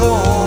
corazón.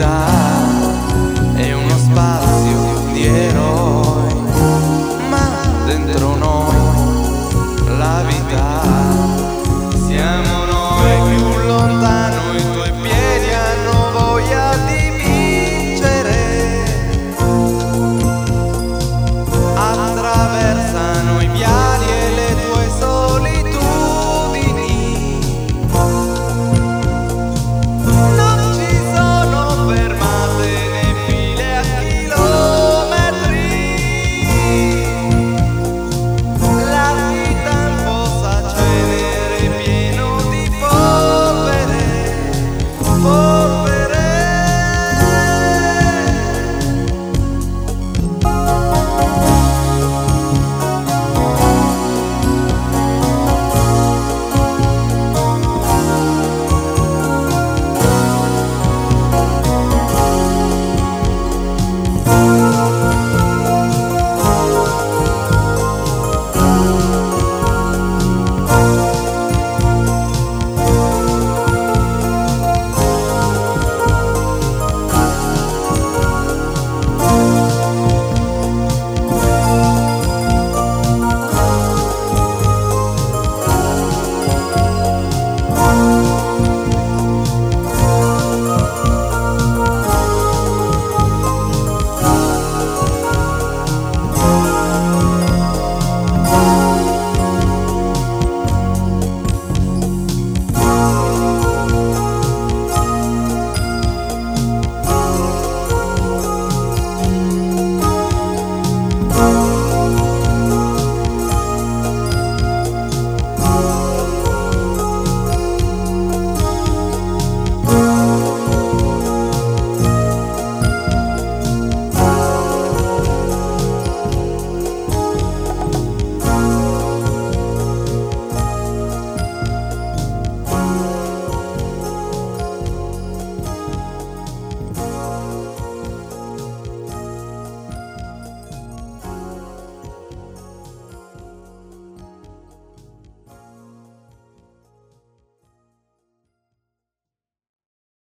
città è uno spazio di eroi, ma dentro noi la vita siamo noi più lontano.